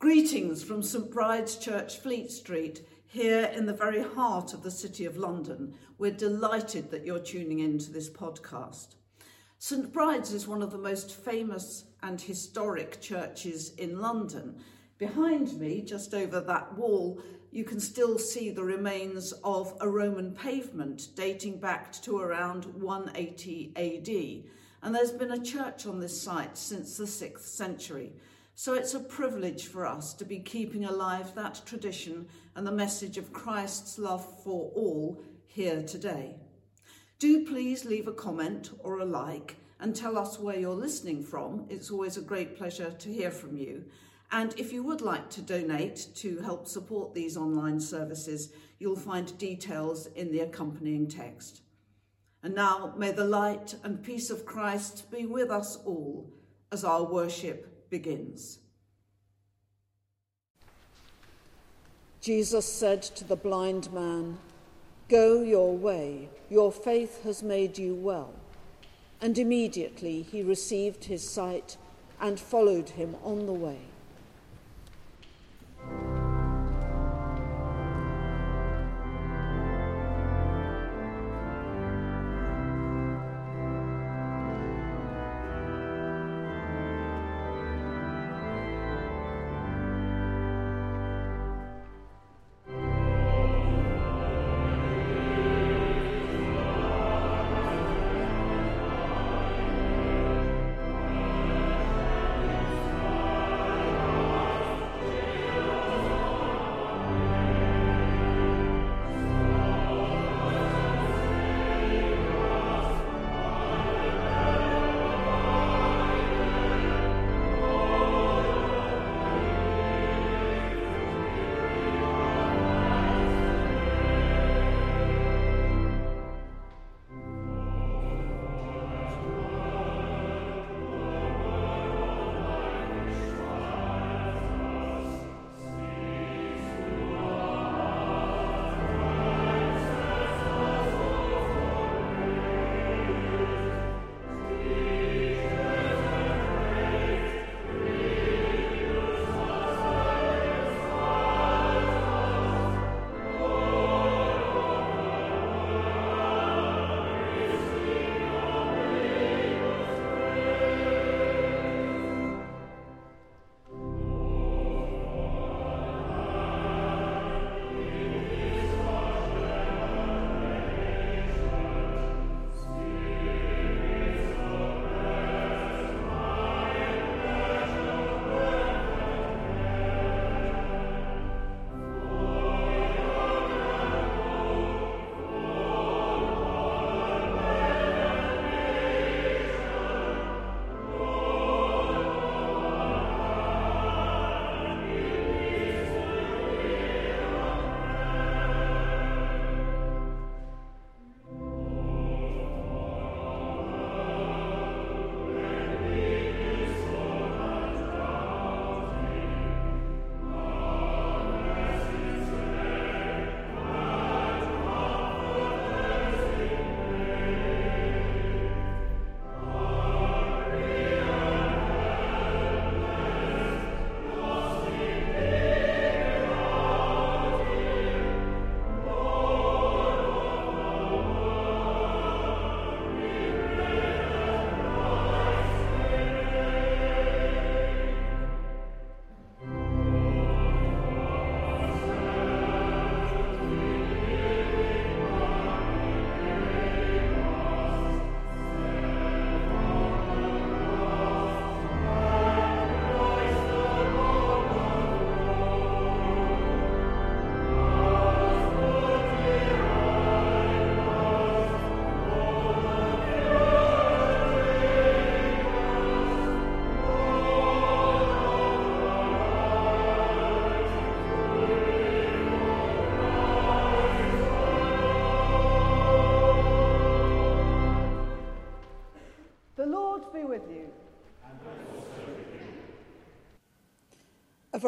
Greetings from St Bride's Church, Fleet Street, here in the very heart of the City of London. We're delighted that you're tuning in to this podcast. St Bride's is one of the most famous and historic churches in London. Behind me, just over that wall, you can still see the remains of a Roman pavement dating back to around 180 AD. And there's been a church on this site since the 6th century. So it's a privilege for us to be keeping alive that tradition and the message of Christ's love for all here today. Do please leave a comment or a like and tell us where you're listening from. It's always a great pleasure to hear from you. And if you would like to donate to help support these online services, you'll find details in the accompanying text. And now may the light and peace of Christ be with us all as our worship begins. Jesus said to the blind man, Go your way, your faith has made you well. And immediately he received his sight and followed him on the way.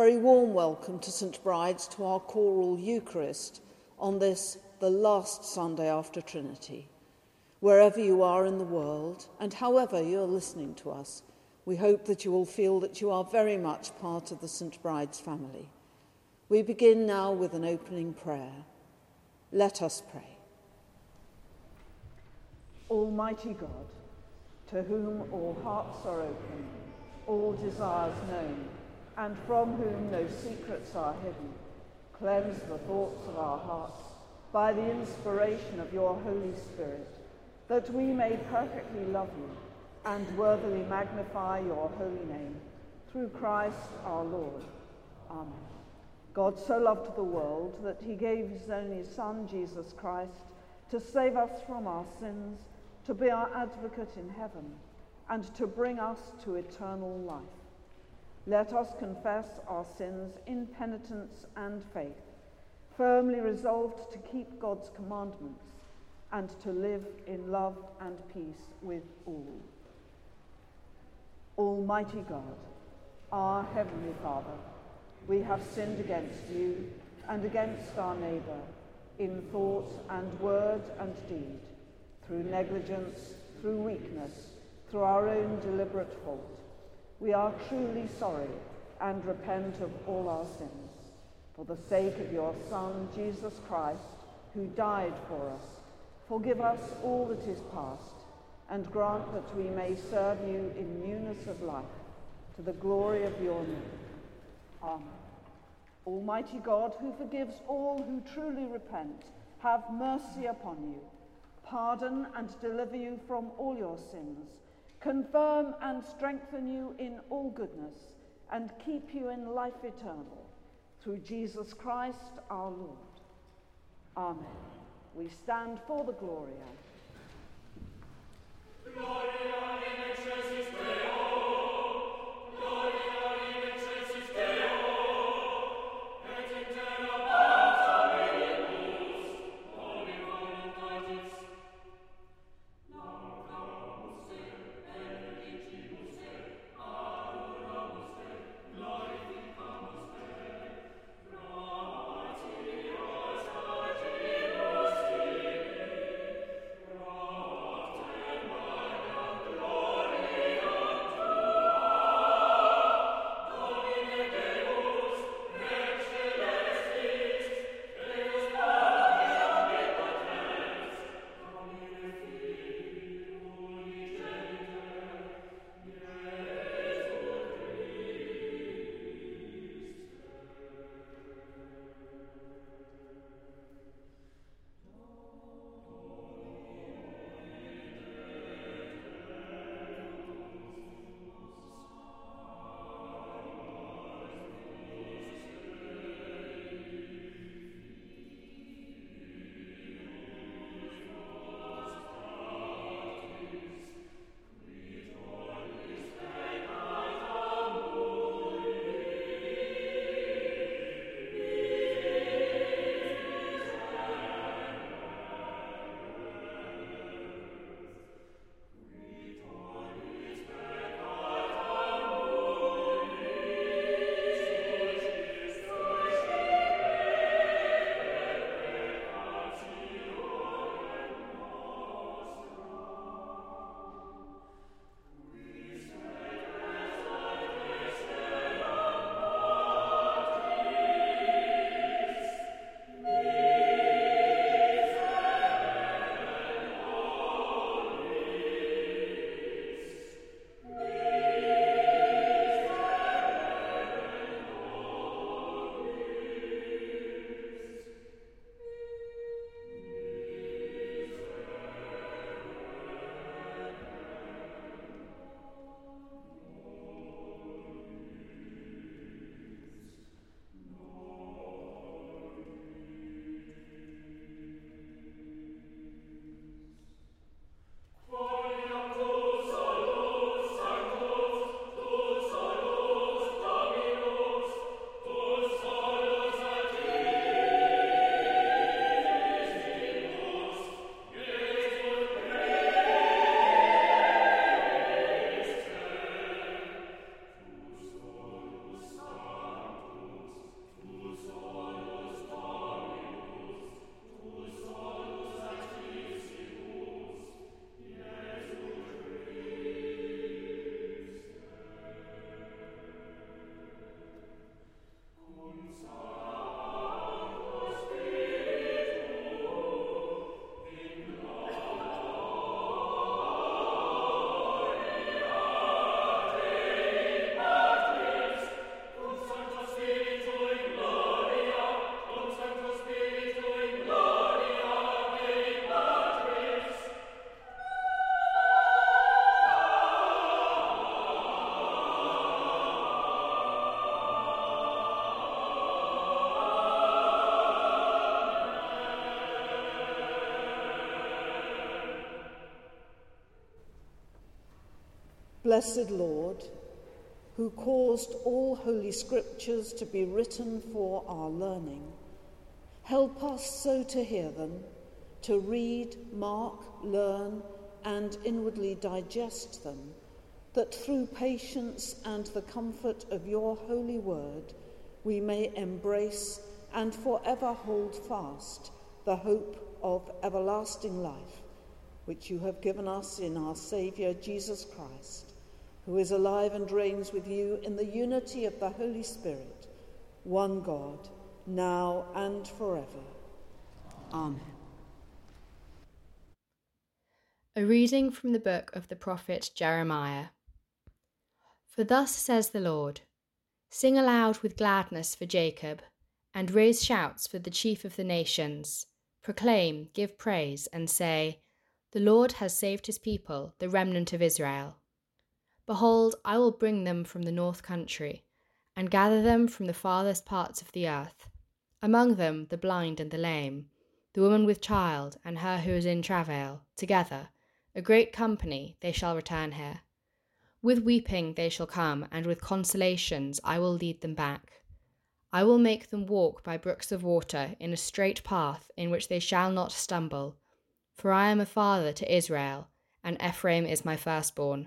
Very warm welcome to St Bride's to our choral Eucharist on this, the last Sunday after Trinity. Wherever you are in the world and however you're listening to us, We hope that you will feel that you are very much part of the St. Bride's family. We begin now with an opening prayer. Let us pray. Almighty God, to whom all hearts are open, all desires known, and from whom no secrets are hidden, cleanse the thoughts of our hearts by the inspiration of your Holy Spirit, that we may perfectly love you and worthily magnify your holy name, through Christ our Lord. Amen. God so loved the world that he gave his only Son, Jesus Christ, to save us from our sins, to be our advocate in heaven, and to bring us to eternal life. Let us confess our sins in penitence and faith, firmly resolved to keep God's commandments and to live in love and peace with all. Almighty God, our Heavenly Father, we have sinned against you and against our neighbour in thought and word and deed, through negligence, through weakness, through our own deliberate fault. We are truly sorry and repent of all our sins. For the sake of your Son, Jesus Christ, who died for us, forgive us all that is past and grant that we may serve you in newness of life, to the glory of your name. Amen. Almighty God, who forgives all who truly repent, have mercy upon you, pardon and deliver you from all your sins, confirm and strengthen you in all goodness, and keep you in life eternal, through Jesus Christ our Lord. Amen. We stand for the Gloria. Gloria Blessed Lord, who caused all holy scriptures to be written for our learning, help us so to hear them, to read, mark, learn, and inwardly digest them, that through patience and the comfort of your holy word we may embrace and forever hold fast the hope of everlasting life, which you have given us in our Saviour Jesus Christ, who is alive and reigns with you in the unity of the Holy Spirit, one God, now and forever. Amen. A reading from the book of the prophet Jeremiah. For thus says the Lord Sing aloud with gladness for Jacob, and raise shouts for the chief of the nations. Proclaim, give praise, and say, The Lord has saved his people, the remnant of Israel. Behold, I will bring them from the north country, and gather them from the farthest parts of the earth, among them the blind and the lame, the woman with child, and her who is in travail, together a great company, they shall return here. With weeping they shall come, and with consolations I will lead them back. I will make them walk by brooks of water in a straight path in which they shall not stumble. For I am a father to Israel, and Ephraim is my firstborn.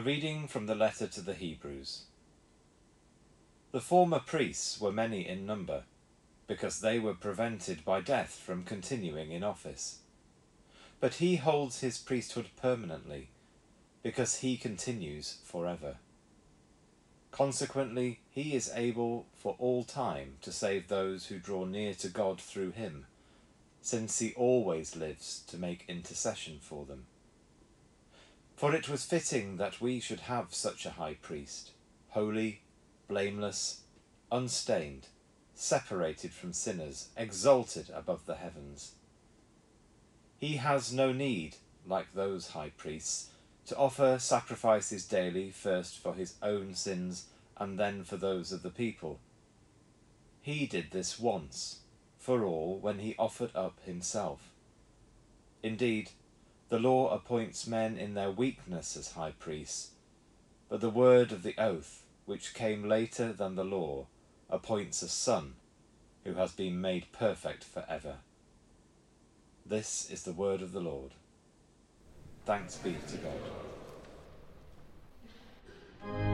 A reading from the letter to the Hebrews. The former priests were many in number, because they were prevented by death from continuing in office. But he holds his priesthood permanently, because he continues forever. Consequently, he is able for all time to save those who draw near to God through him, since he always lives to make intercession for them. For it was fitting that we should have such a high priest, holy, blameless, unstained, separated from sinners, exalted above the heavens. He has no need, like those high priests, to offer sacrifices daily, first for his own sins and then for those of the people. He did this once, for all, when he offered up himself. Indeed, the law appoints men in their weakness as high priests, but the word of the oath, which came later than the law, appoints a son who has been made perfect for ever. This is the word of the Lord. Thanks be to God.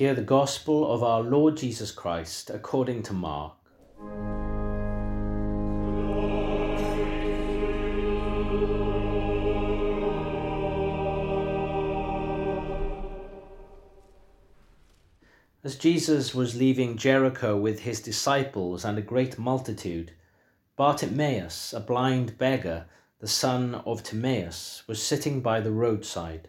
Hear the gospel of our Lord Jesus Christ according to Mark. As Jesus was leaving Jericho with his disciples and a great multitude, Bartimaeus, a blind beggar, the son of Timaeus, was sitting by the roadside.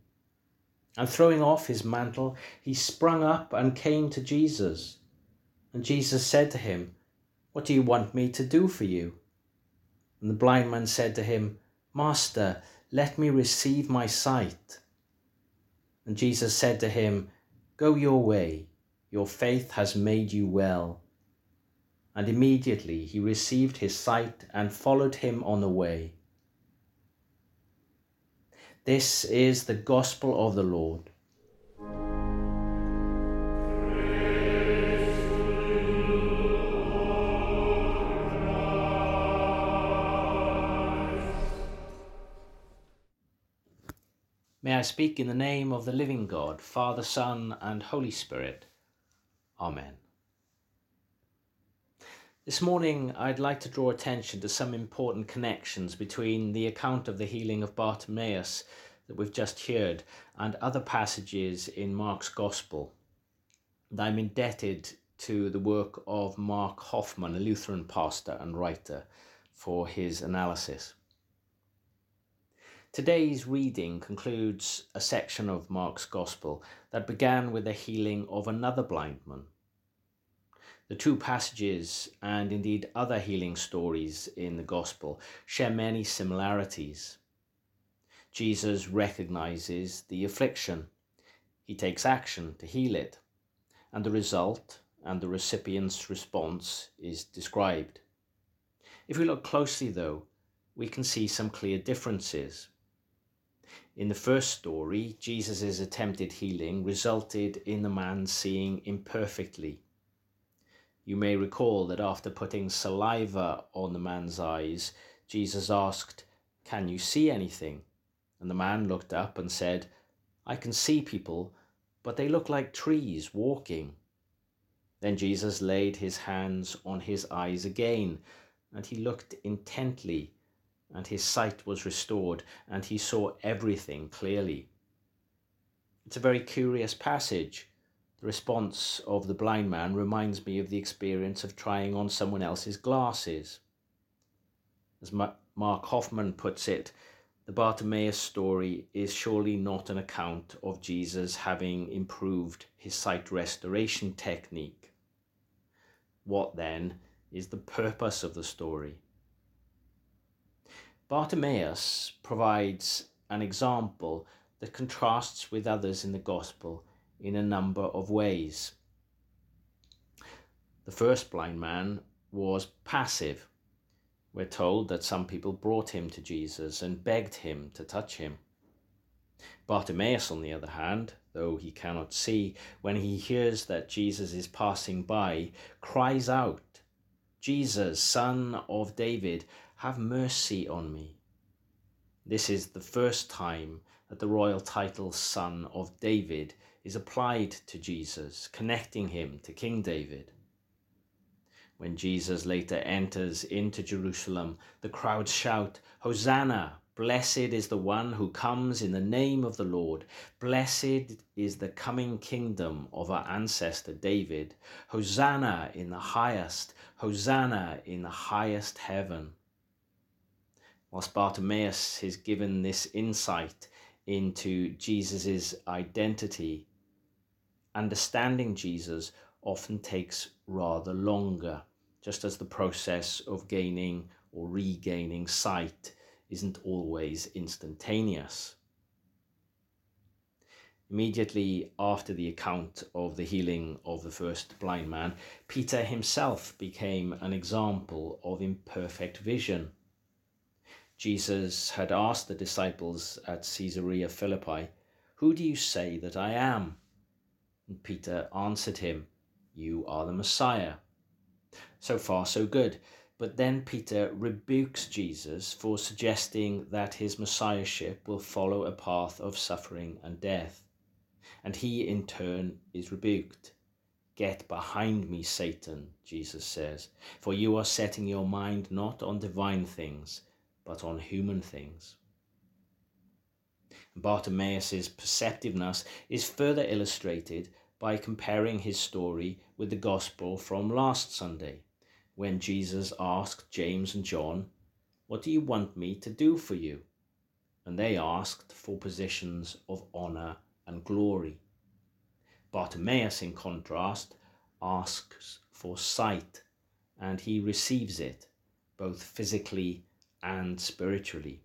And throwing off his mantle, he sprung up and came to Jesus. And Jesus said to him, What do you want me to do for you? And the blind man said to him, Master, let me receive my sight. And Jesus said to him, Go your way, your faith has made you well. And immediately he received his sight and followed him on the way. This is the gospel of the Lord. May I speak in the name of the living God, Father, Son, and Holy Spirit. Amen. This morning, I'd like to draw attention to some important connections between the account of the healing of Bartimaeus that we've just heard and other passages in Mark's Gospel. And I'm indebted to the work of Mark Hoffman, a Lutheran pastor and writer, for his analysis. Today's reading concludes a section of Mark's Gospel that began with the healing of another blind man the two passages, and indeed other healing stories in the Gospel, share many similarities. Jesus recognizes the affliction, he takes action to heal it, and the result and the recipient's response is described. If we look closely, though, we can see some clear differences. In the first story, Jesus' attempted healing resulted in the man seeing imperfectly you may recall that after putting saliva on the man's eyes, Jesus asked, Can you see anything? And the man looked up and said, I can see people, but they look like trees walking. Then Jesus laid his hands on his eyes again, and he looked intently, and his sight was restored, and he saw everything clearly. It's a very curious passage the response of the blind man reminds me of the experience of trying on someone else's glasses. As Mark Hoffman puts it, the Bartimaeus story is surely not an account of Jesus having improved his sight restoration technique. What then is the purpose of the story? Bartimaeus provides an example that contrasts with others in the Gospel in a number of ways. The first blind man was passive. We're told that some people brought him to Jesus and begged him to touch him. Bartimaeus, on the other hand, though he cannot see, when he hears that Jesus is passing by, cries out, Jesus, son of David, have mercy on me. This is the first time that the royal title Son of David is applied to Jesus, connecting him to King David. When Jesus later enters into Jerusalem, the crowds shout, Hosanna! Blessed is the one who comes in the name of the Lord. Blessed is the coming kingdom of our ancestor David. Hosanna in the highest. Hosanna in the highest heaven. Whilst Bartimaeus is given this insight into Jesus' identity, understanding Jesus often takes rather longer, just as the process of gaining or regaining sight isn't always instantaneous. Immediately after the account of the healing of the first blind man, Peter himself became an example of imperfect vision. Jesus had asked the disciples at Caesarea Philippi, Who do you say that I am? And Peter answered him, You are the Messiah. So far, so good. But then Peter rebukes Jesus for suggesting that his messiahship will follow a path of suffering and death and he in turn is rebuked. Get behind me, Satan, Jesus says, for you are setting your mind not on divine things, but on human things. Bartimaeus' perceptiveness is further illustrated by comparing his story with the gospel from last Sunday, when Jesus asked James and John, What do you want me to do for you? And they asked for positions of honour and glory. Bartimaeus, in contrast, asks for sight and he receives it both physically and spiritually.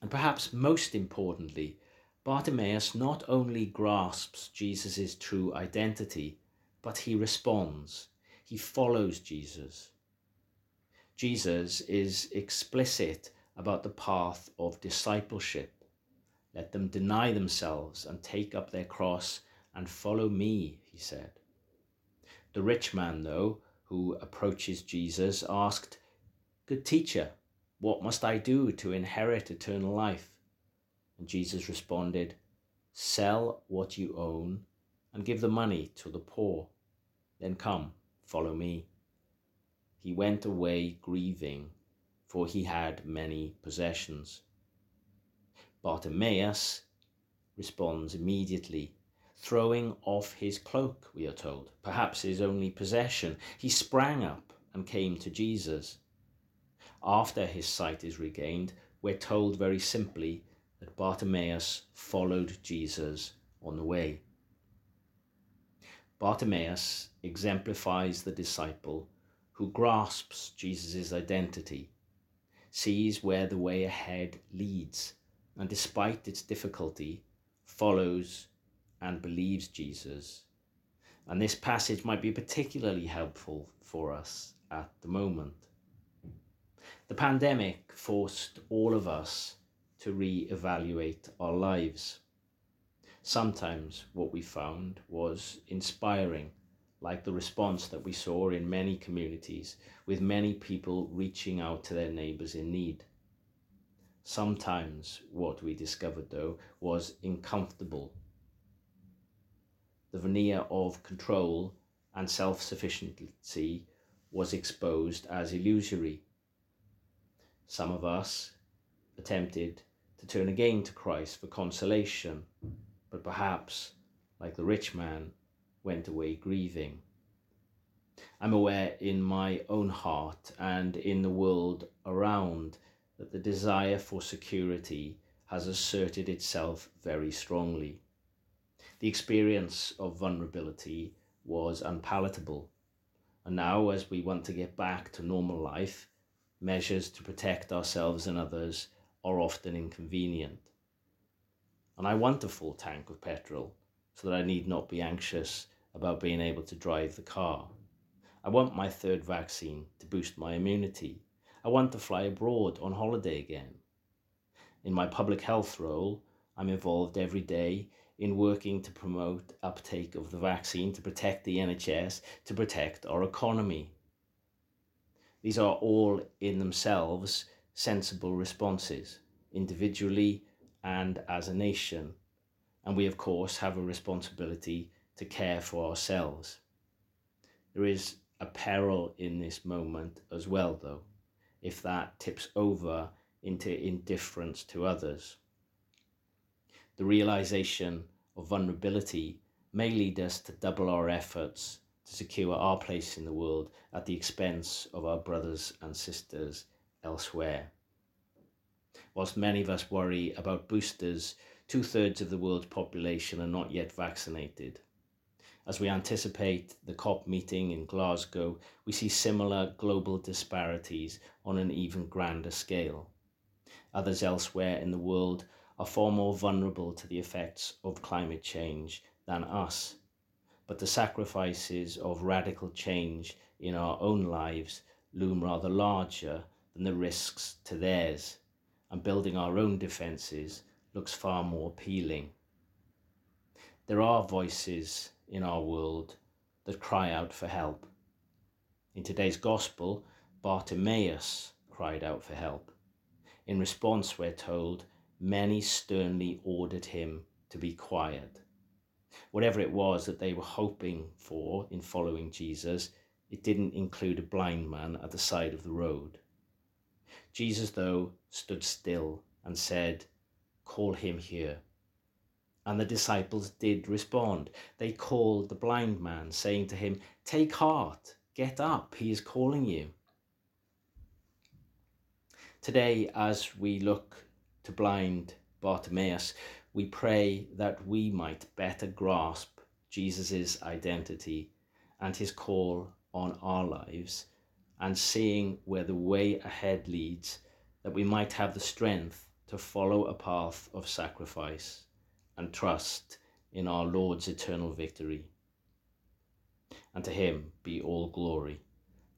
And perhaps most importantly, Bartimaeus not only grasps Jesus' true identity, but he responds. He follows Jesus. Jesus is explicit about the path of discipleship let them deny themselves and take up their cross and follow me, he said. The rich man, though, who approaches Jesus, asked, Good teacher, what must I do to inherit eternal life? And Jesus responded, Sell what you own and give the money to the poor. Then come, follow me. He went away grieving, for he had many possessions. Bartimaeus responds immediately, throwing off his cloak, we are told, perhaps his only possession. He sprang up and came to Jesus. After his sight is regained, we're told very simply that Bartimaeus followed Jesus on the way. Bartimaeus exemplifies the disciple who grasps Jesus' identity, sees where the way ahead leads, and despite its difficulty, follows and believes Jesus. And this passage might be particularly helpful for us at the moment. The pandemic forced all of us to re-evaluate our lives. Sometimes what we found was inspiring, like the response that we saw in many communities, with many people reaching out to their neighbours in need. Sometimes what we discovered, though, was uncomfortable. The veneer of control and self sufficiency was exposed as illusory. Some of us attempted to turn again to Christ for consolation, but perhaps, like the rich man, went away grieving. I'm aware in my own heart and in the world around that the desire for security has asserted itself very strongly. The experience of vulnerability was unpalatable, and now, as we want to get back to normal life, measures to protect ourselves and others are often inconvenient. And I want a full tank of petrol so that I need not be anxious about being able to drive the car. I want my third vaccine to boost my immunity I want to fly abroad on holiday again. In my public health role, I'm involved every day in working to promote uptake of the vaccine, to protect the NHS, to protect our economy. These are all in themselves sensible responses, individually and as a nation. And we, of course, have a responsibility to care for ourselves. There is a peril in this moment as well, though if that tips over into indifference to others. The realization of vulnerability may lead us to double our efforts to secure our place in the world at the expense of our brothers and sisters elsewhere. Whilst many of us worry about boosters, two thirds of the world's population are not yet vaccinated. As we anticipate the COP meeting in Glasgow, we see similar global disparities on an even grander scale. Others elsewhere in the world are far more vulnerable to the effects of climate change than us. But the sacrifices of radical change in our own lives loom rather larger than the risks to theirs, and building our own defences looks far more appealing. There are voices in our world that cry out for help. In today's Gospel, Bartimaeus cried out for help. In response, we're told, many sternly ordered him to be quiet. Whatever it was that they were hoping for in following Jesus, it didn't include a blind man at the side of the road. Jesus, though, stood still and said, Call him here. And the disciples did respond. They called the blind man, saying to him, Take heart, get up, he is calling you. Today, as we look to blind Bartimaeus, we pray that we might better grasp Jesus' identity and his call on our lives, and seeing where the way ahead leads, that we might have the strength to follow a path of sacrifice and trust in our Lord's eternal victory. And to him be all glory,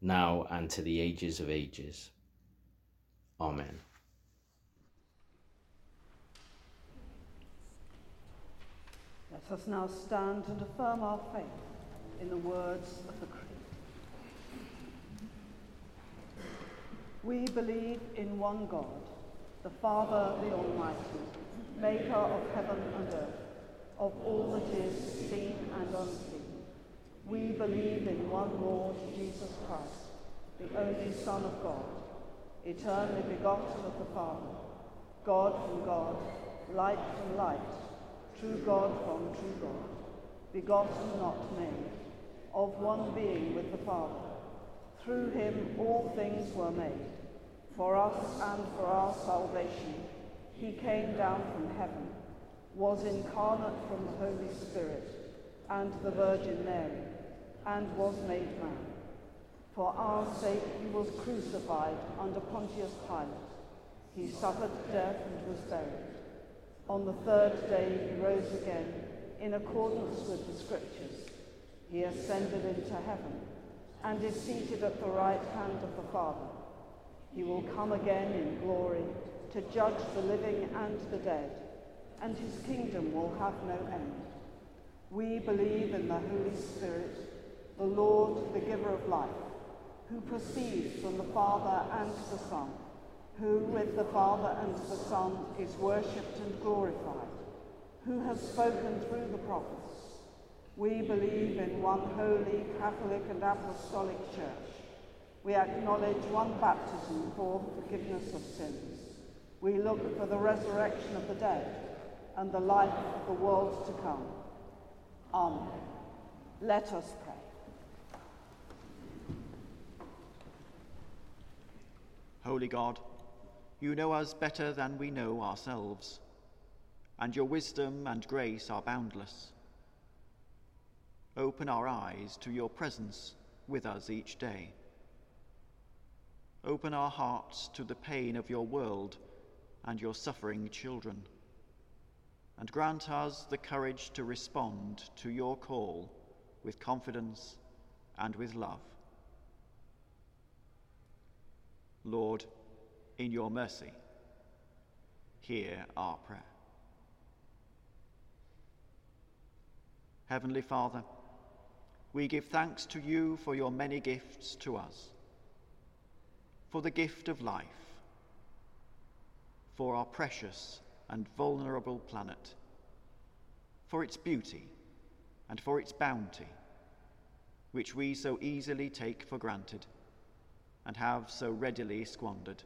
now and to the ages of ages. Amen. Let us now stand and affirm our faith in the words of the Creed. We believe in one God, the Father, the Almighty, maker of heaven and earth, of all that is seen and unseen. We believe in one Lord Jesus Christ, the only Son of God, eternally begotten of the Father, God from God, light from light, true God from true God, begotten, not made, of one being with the Father. Through him all things were made. For us and for our salvation, he came down from heaven, was incarnate from the Holy Spirit and the Virgin Mary, and was made man. For our sake he was crucified under Pontius Pilate. He suffered death and was buried. On the third day he rose again in accordance with the Scriptures. He ascended into heaven and is seated at the right hand of the Father. He will come again in glory to judge the living and the dead, and his kingdom will have no end. We believe in the Holy Spirit, the Lord, the giver of life, who proceeds from the Father and the Son, who with the Father and the Son is worshipped and glorified, who has spoken through the prophets. We believe in one holy, Catholic and Apostolic Church. We acknowledge one baptism for the forgiveness of sins. We look for the resurrection of the dead and the life of the world to come. Amen. Let us pray. Holy God, you know us better than we know ourselves, and your wisdom and grace are boundless. Open our eyes to your presence with us each day. Open our hearts to the pain of your world and your suffering children, and grant us the courage to respond to your call with confidence and with love. Lord, in your mercy, hear our prayer. Heavenly Father, we give thanks to you for your many gifts to us, for the gift of life, for our precious and vulnerable planet, for its beauty and for its bounty, which we so easily take for granted and have so readily squandered.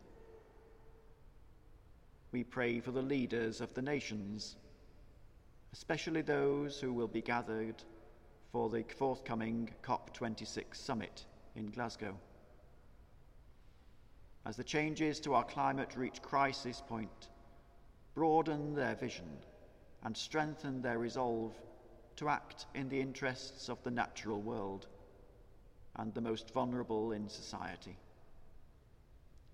We pray for the leaders of the nations, especially those who will be gathered for the forthcoming COP26 summit in Glasgow. As the changes to our climate reach crisis point, broaden their vision and strengthen their resolve to act in the interests of the natural world and the most vulnerable in society,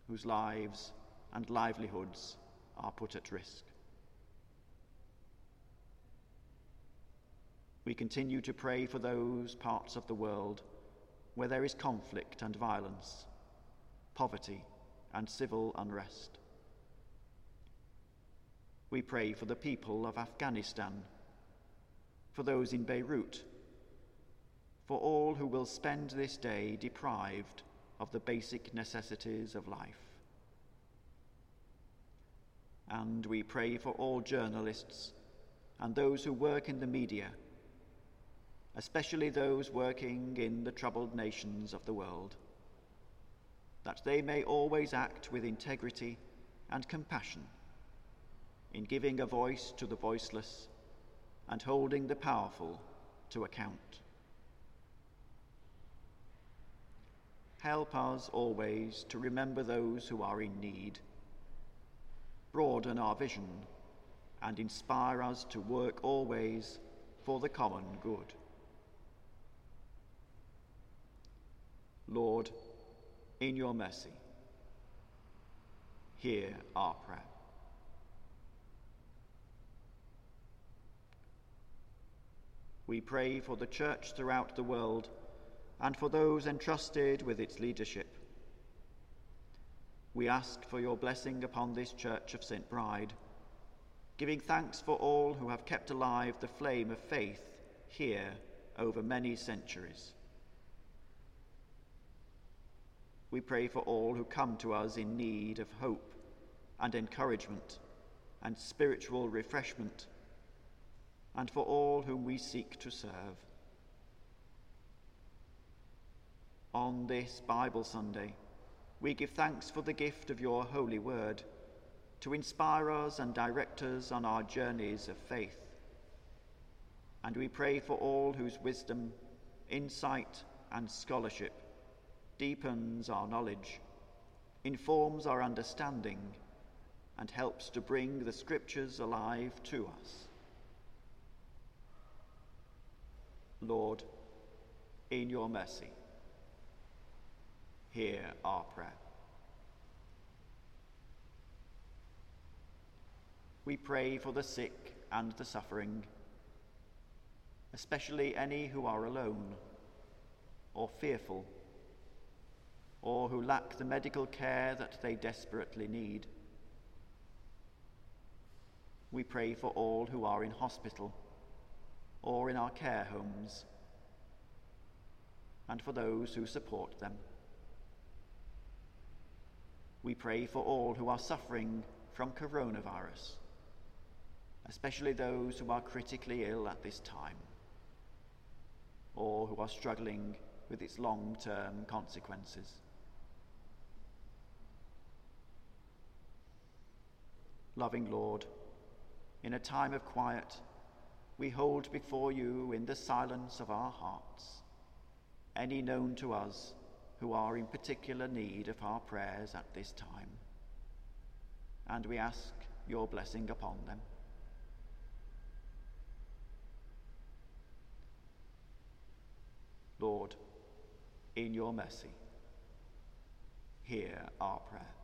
whose lives and livelihoods are put at risk. We continue to pray for those parts of the world where there is conflict and violence, poverty and civil unrest. We pray for the people of Afghanistan, for those in Beirut, for all who will spend this day deprived of the basic necessities of life. And we pray for all journalists and those who work in the media, especially those working in the troubled nations of the world, that they may always act with integrity and compassion in giving a voice to the voiceless and holding the powerful to account. Help us always to remember those who are in need. Broaden our vision and inspire us to work always for the common good. Lord, in your mercy, hear our prayer. We pray for the Church throughout the world and for those entrusted with its leadership. We ask for your blessing upon this Church of St. Bride, giving thanks for all who have kept alive the flame of faith here over many centuries. We pray for all who come to us in need of hope and encouragement and spiritual refreshment, and for all whom we seek to serve. On this Bible Sunday, we give thanks for the gift of your holy word to inspire us and direct us on our journeys of faith. And we pray for all whose wisdom, insight, and scholarship deepens our knowledge, informs our understanding, and helps to bring the Scriptures alive to us. Lord, in your mercy, hear our prayer. We pray for the sick and the suffering, especially any who are alone or fearful or who lack the medical care that they desperately need. We pray for all who are in hospital or in our care homes and for those who support them. We pray for all who are suffering from coronavirus, especially those who are critically ill at this time or who are struggling with its long term consequences. Loving Lord, in a time of quiet, we hold before you in the silence of our hearts any known to us who are in particular need of our prayers at this time. And we ask your blessing upon them. Lord, in your mercy, hear our prayer.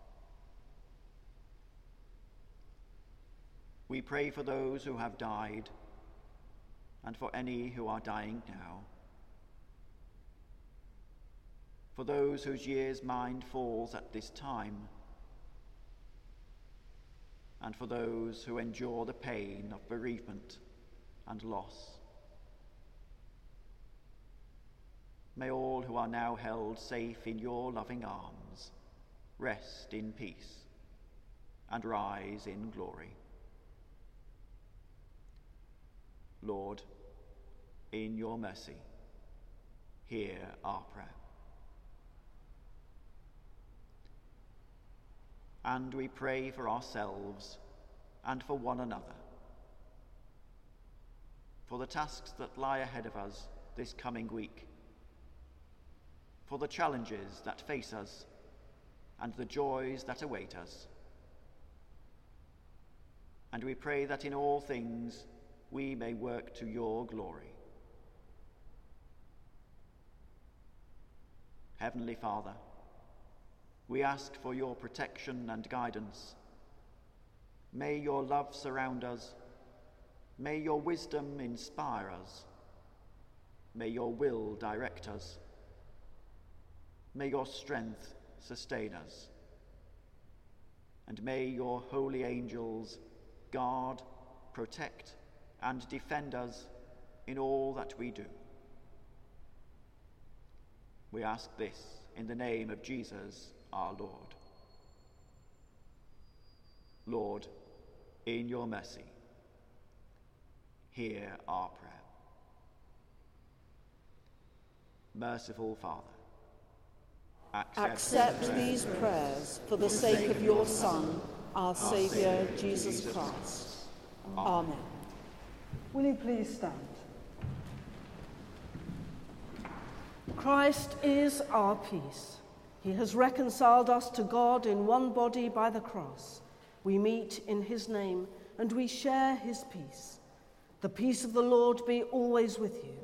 We pray for those who have died and for any who are dying now for those whose year's mind falls at this time, and for those who endure the pain of bereavement and loss. May all who are now held safe in your loving arms rest in peace and rise in glory. Lord, in your mercy, hear our prayer. And we pray for ourselves and for one another. For the tasks that lie ahead of us this coming week, for the challenges that face us and the joys that await us. And we pray that in all things we may work to your glory. Heavenly Father, we ask for your protection and guidance. May your love surround us. May your wisdom inspire us. May your will direct us. May your strength sustain us. And may your holy angels guard, protect, and defend us in all that we do. We ask this in the name of Jesus our Lord. Lord, in your mercy, hear our prayer. Merciful Father, accept, Accept these prayers for the sake of your Son, our Saviour, Jesus Christ. Amen. Will you please stand? Christ is our peace. He has reconciled us to God in one body by the cross. We meet in his name and we share his peace. The peace of the Lord be always with you.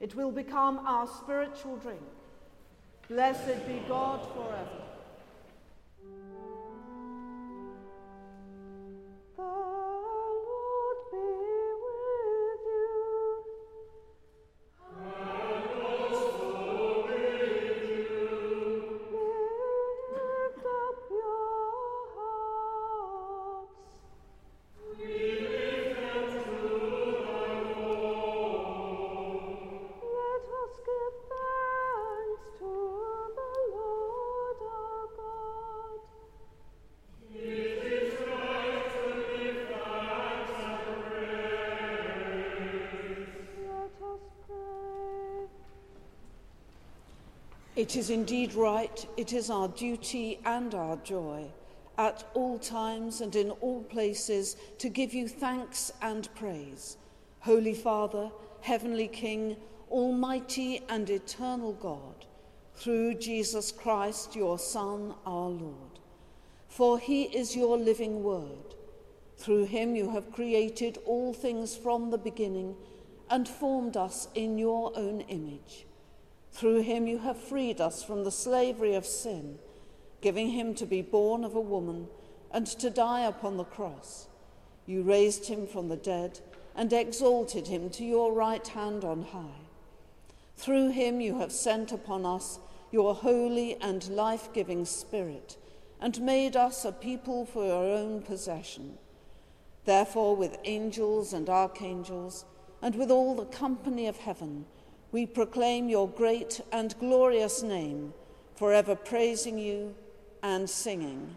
It will become our spiritual drink. Blessed be God forever. It is indeed right, it is our duty and our joy, at all times and in all places, to give you thanks and praise. Holy Father, Heavenly King, Almighty and eternal God, through Jesus Christ, your Son, our Lord. For he is your living word. Through him you have created all things from the beginning and formed us in your own image. Through him you have freed us from the slavery of sin, giving him to be born of a woman and to die upon the cross. You raised him from the dead and exalted him to your right hand on high. Through him you have sent upon us your holy and life giving Spirit and made us a people for your own possession. Therefore, with angels and archangels, and with all the company of heaven, we proclaim your great and glorious name, forever praising you and singing.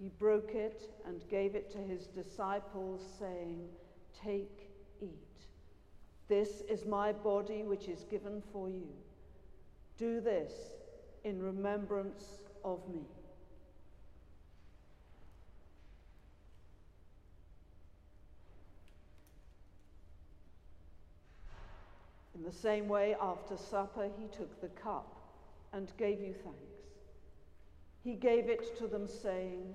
He broke it and gave it to his disciples, saying, Take, eat. This is my body, which is given for you. Do this in remembrance of me. In the same way, after supper, he took the cup and gave you thanks. He gave it to them, saying,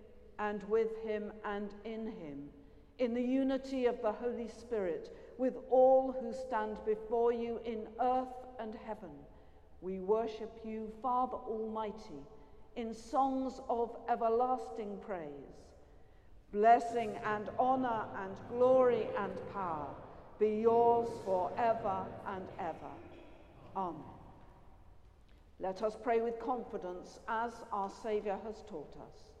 and with him and in him, in the unity of the Holy Spirit, with all who stand before you in earth and heaven. We worship you, Father Almighty, in songs of everlasting praise. Blessing and honor and glory and power be yours forever and ever. Amen. Let us pray with confidence as our Saviour has taught us.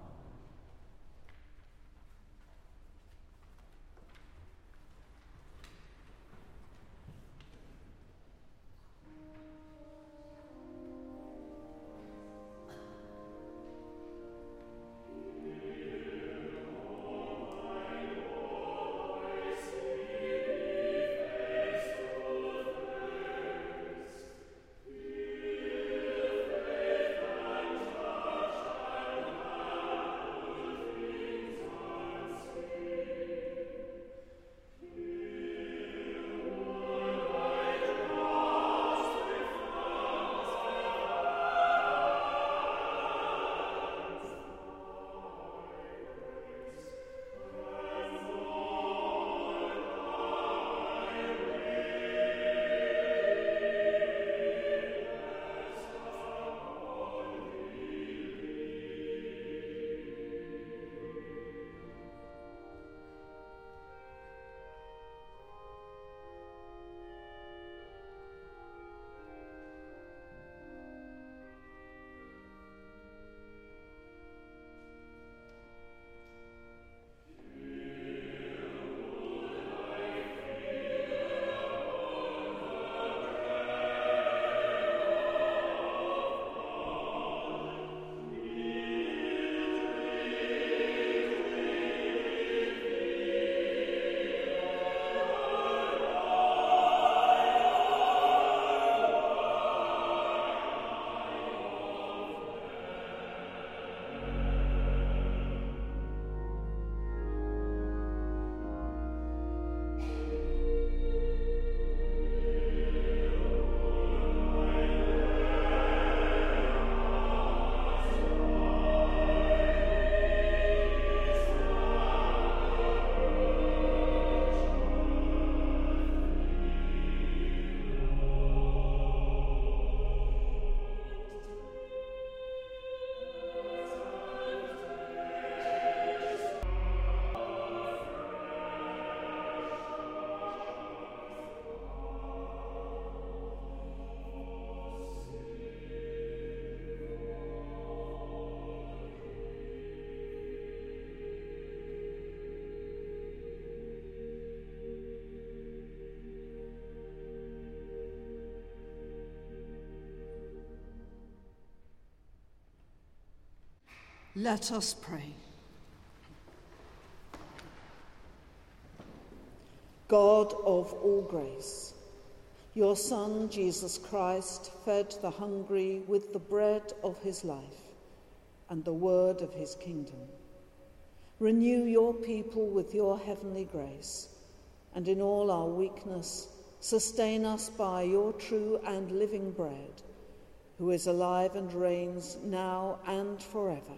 Let us pray. God of all grace, your Son, Jesus Christ, fed the hungry with the bread of his life and the word of his kingdom. Renew your people with your heavenly grace, and in all our weakness, sustain us by your true and living bread, who is alive and reigns now and forever.